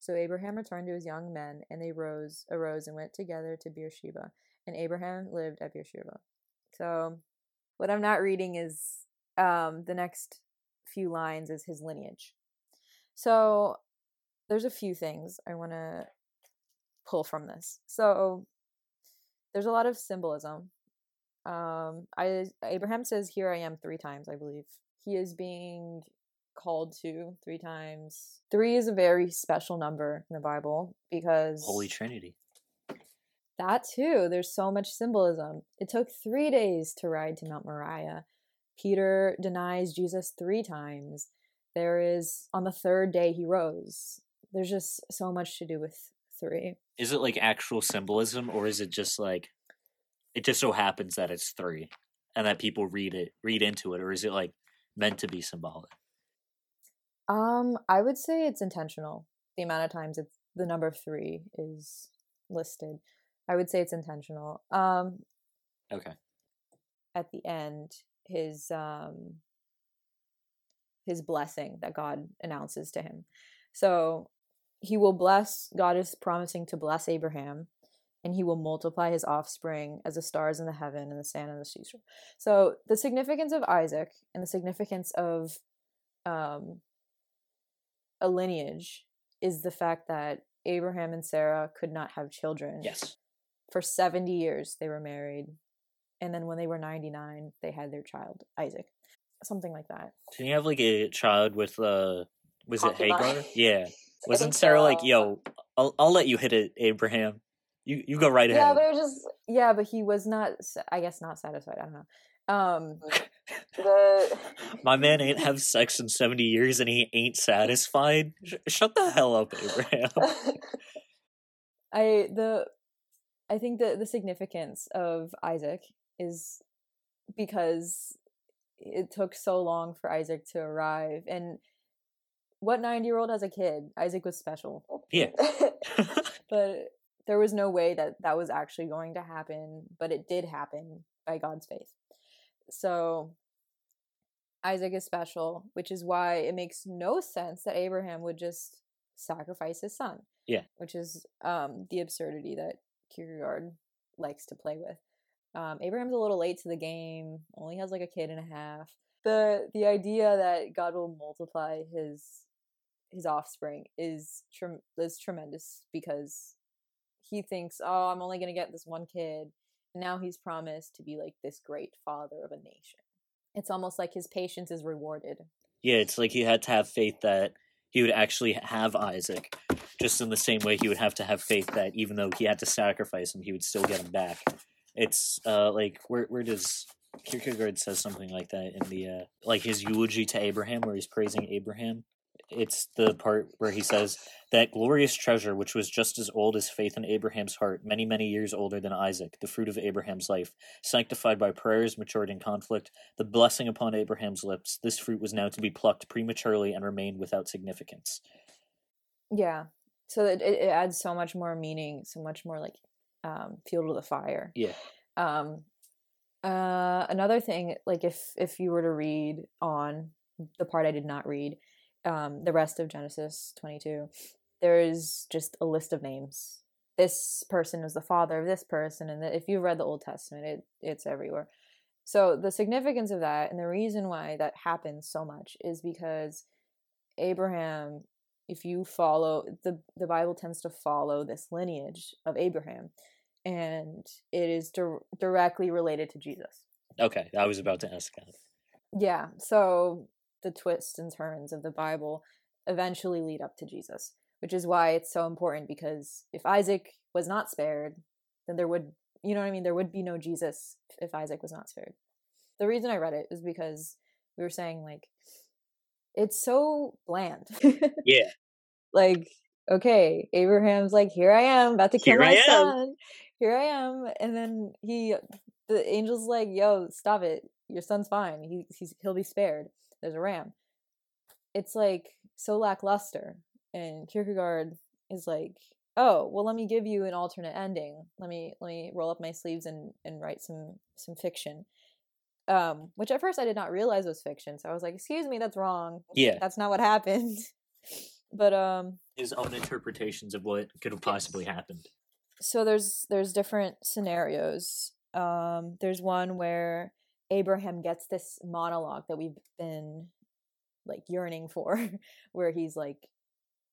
So Abraham returned to his young men, and they rose arose and went together to Beersheba. And Abraham lived at Beersheba. So what I'm not reading is um, the next few lines is his lineage. So there's a few things I want to pull from this. So there's a lot of symbolism. Um, I Abraham says, "Here I am" three times, I believe. He is being called to three times. Three is a very special number in the Bible because Holy Trinity. that too, there's so much symbolism. It took three days to ride to Mount Moriah. Peter denies Jesus three times. There is, on the third day, he rose. There's just so much to do with three. Is it like actual symbolism or is it just like it just so happens that it's three and that people read it read into it or is it like meant to be symbolic? Um, I would say it's intentional. The amount of times it's the number three is listed. I would say it's intentional. Um, Okay. at the end, his um his blessing that God announces to him. So he will bless God is promising to bless Abraham and he will multiply his offspring as the stars in the heaven and the sand on the seashore. So the significance of Isaac and the significance of um a lineage is the fact that Abraham and Sarah could not have children. Yes. For 70 years they were married. And then when they were 99, they had their child, Isaac. Something like that. Didn't you have like a child with uh was it. Hagar? Yeah. Wasn't Sarah like, yo, I'll I'll let you hit it, Abraham. You you go right Yeah, ahead. but it was just Yeah, but he was not, I guess, not satisfied. I don't know. Um, the My man ain't have sex in seventy years and he ain't satisfied. Sh- shut the hell up, Abraham. I the I think that the significance of Isaac is because it took so long for Isaac to arrive and what 9-year-old has a kid? Isaac was special. Yeah. But there was no way that that was actually going to happen, but it did happen by God's faith. So Isaac is special, which is why it makes no sense that Abraham would just sacrifice his son. Yeah. Which is um, the absurdity that Kierkegaard likes to play with. Um, Abraham's a little late to the game, only has like a kid and a half. The the idea that God will multiply his his offspring is trem- is tremendous because he thinks, "Oh, I'm only going to get this one kid." Now he's promised to be like this great father of a nation. It's almost like his patience is rewarded. Yeah, it's like he had to have faith that he would actually have Isaac, just in the same way he would have to have faith that even though he had to sacrifice him, he would still get him back. It's uh like where where does Kierkegaard says something like that in the uh like his eulogy to Abraham where he's praising Abraham. It's the part where he says that glorious treasure which was just as old as faith in Abraham's heart, many many years older than Isaac, the fruit of Abraham's life, sanctified by prayers matured in conflict, the blessing upon Abraham's lips, this fruit was now to be plucked prematurely and remained without significance. Yeah. So it, it it adds so much more meaning, so much more like um, fuel to the fire. Yeah. Um, uh, another thing, like if if you were to read on the part I did not read, um, the rest of Genesis twenty two, there is just a list of names. This person is the father of this person and that if you've read the old testament it it's everywhere. So the significance of that and the reason why that happens so much is because abraham if you follow the the bible tends to follow this lineage of abraham and it is dir- directly related to jesus. Okay, I was about to ask that. yeah so the twists and turns of the bible eventually lead up to jesus which is why it's so important because if isaac was not spared then there would you know what i mean? There would be no jesus if isaac was not spared. The reason i read it is because we were saying like it's so bland. Yeah. like okay abraham's like here i am about to kill Here my I am." son. Here i am. And then he the angel's like yo stop it. Your son's fine. He, he's he'll be spared there's a ram. It's like so lackluster and kierkegaard is like oh well let me give you an alternate ending. Let me let me roll up my sleeves and and write some some fiction. Um which at first i did not realize was fiction so i was like excuse me that's wrong. Yeah. that's not what happened. But um His own interpretations of what could have possibly happened. so there's there's different scenarios. Um there's one where abraham gets this monologue that we've been like yearning for where he's like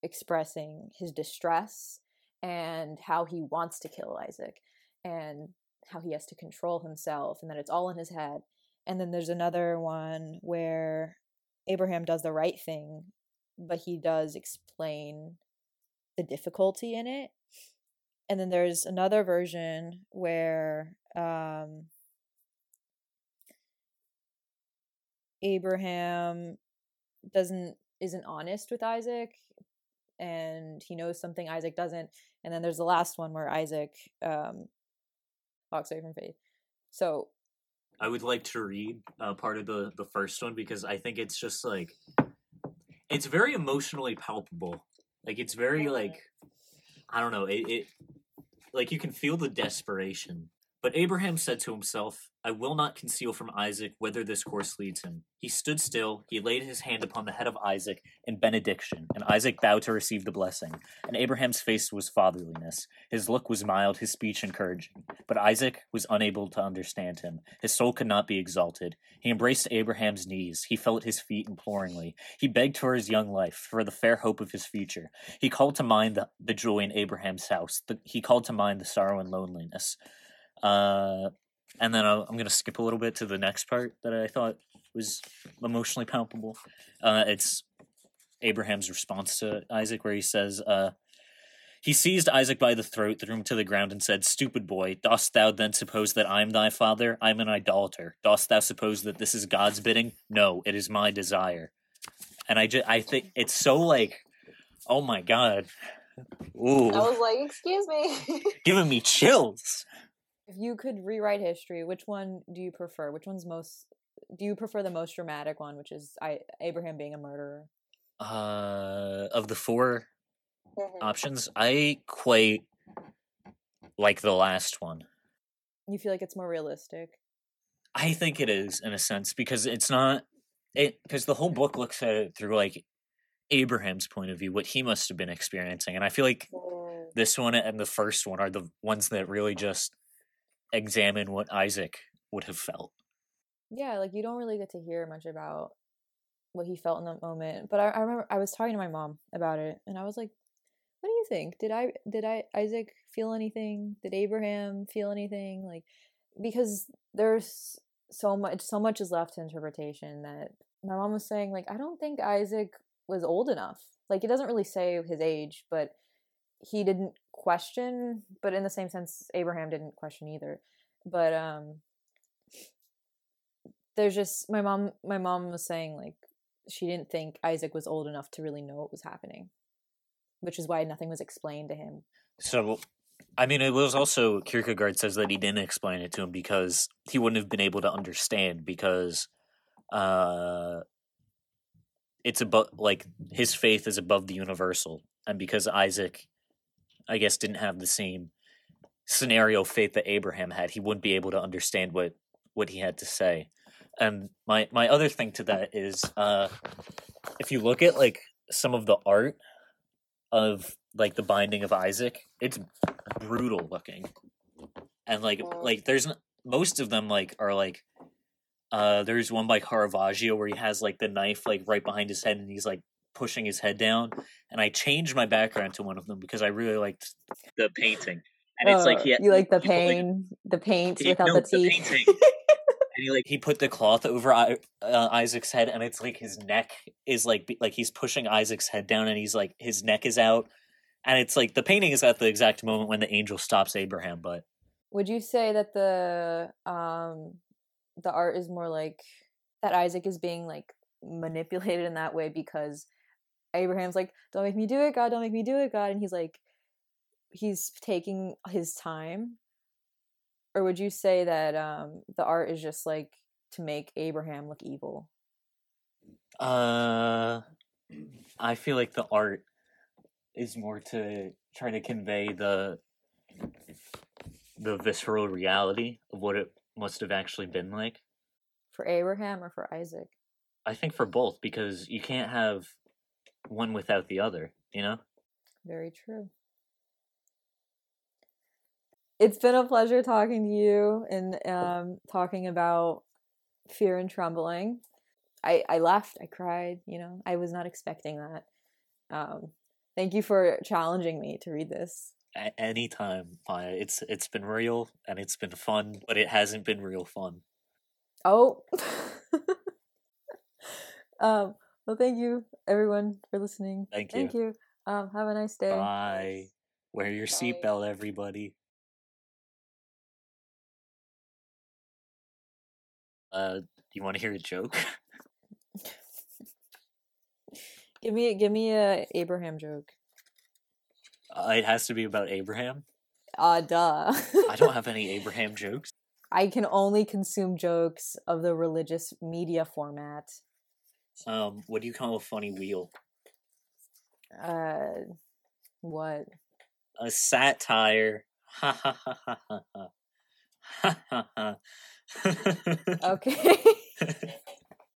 expressing his distress and how he wants to kill isaac and how he has to control himself and that it's all in his head. And then there's another one where abraham does the right thing but he does explain the difficulty in it. And then there's another version where um Abraham doesn't isn't honest with Isaac and he knows something Isaac doesn't and then there's the last one where Isaac um walks away from faith. So I would like to read uh, part of the the first one because I think it's just like it's very emotionally palpable. Like it's very like I don't know. It, it like you can feel the desperation. But Abraham said to himself, "I will not conceal from Isaac whither this course leads him." He stood still. He laid his hand upon the head of Isaac in benediction, and Isaac bowed to receive the blessing. And Abraham's face was fatherliness. His look was mild, his speech encouraging. But Isaac was unable to understand him. His soul could not be exalted. He embraced Abraham's knees. He fell at his feet imploringly. He begged for his young life, for the fair hope of his future. He called to mind the, the joy in Abraham's house. The, he called to mind the sorrow and loneliness. Uh, and then I'll, I'm going to skip a little bit to the next part that I thought was emotionally palpable. Uh, it's Abraham's response to Isaac, where he says, uh, He seized Isaac by the throat, threw him to the ground, and said, Stupid boy, dost thou then suppose that I am thy father? I am an idolater. Dost thou suppose that this is God's bidding? No, it is my desire. And I just, I think it's so like, oh my god, ooh, I was like, excuse me. giving me chills. If you could rewrite history, which one do you prefer? Which one's most do you prefer the most dramatic one, which is I Abraham being a murderer? Uh, of the four Mhm. options, I quite like the last one. You feel like it's more realistic. I think it is in a sense because it's not it because the whole book looks at it through like Abraham's point of view, what he must have been experiencing, and I feel like Mm. this one and the first one are the ones that really just examine what Isaac would have felt. Yeah, like you don't really get to hear much about what he felt in that moment. But I, I remember I was talking to my mom about it, and I was like, "What do you think? Did I did I Isaac feel anything? Did Abraham feel anything? Like because there's so much so much is left to interpretation that my mom was saying like I don't think Isaac was old enough. Like it doesn't really say his age, but he didn't question, but in the same sense Abraham didn't question either. But um there's just my mom my mom was saying like she didn't think Isaac was old enough to really know what was happening. Which is why nothing was explained to him. So, I mean, it was also Kierkegaard says that he didn't explain it to him because he wouldn't have been able to understand because uh, it's above like his faith is above the universal, and because Isaac, I guess, didn't have the same scenario faith that Abraham had, he wouldn't be able to understand what what he had to say. And my my other thing to that is, uh, if you look at like some of the art of like the binding of Isaac, it's brutal looking, and like like there's n- most of them like are like. Uh, there's one by Caravaggio where he has like the knife like right behind his head and he's like pushing his head down. And I changed my background to one of them because I really liked the painting. And it's like Uh, he had, you like the pain, the paint he- without no, the the teeth. painting. and he like he put the cloth over I, uh, Isaac's head, and it's like his neck is like like he's pushing Isaac's head down, and he's like his neck is out, and it's like the painting is at the exact moment when the angel stops Abraham. But Would you say that the um the art is more like that Isaac is being like manipulated in that way because Abraham's like, Don't make me do it, God, don't make me do it, God and he's like he's taking his time? Or would you say that um the art is just like to make Abraham look evil? uh, I feel like the art is more to try to convey the the visceral reality of what it must have actually been like. For Abraham or for Isaac? I think for both because you can't have one without the other. You know. Very true. It's been a pleasure talking to you and um, talking about fear and trembling. I, I laughed, I cried, you know, I was not expecting that. Um, thank you for challenging me to read this. A- anytime, Maya. It's it's been real and it's been fun, but it hasn't been real fun. Oh. um, well, thank you, everyone, for listening. Thank you. Thank you. Um, have a nice day. Bye. Wear your seatbelt, everybody. Uh, do you want to hear a joke? Give me, give me a Abraham joke. Uh, it has to be about Abraham. Ah, duh. I don't have any Abraham jokes. I can only consume jokes of the religious media format. Um, what do you call a funny wheel? Uh, what? A satire. Ha ha ha ha ha ha. Ha ha. Okay.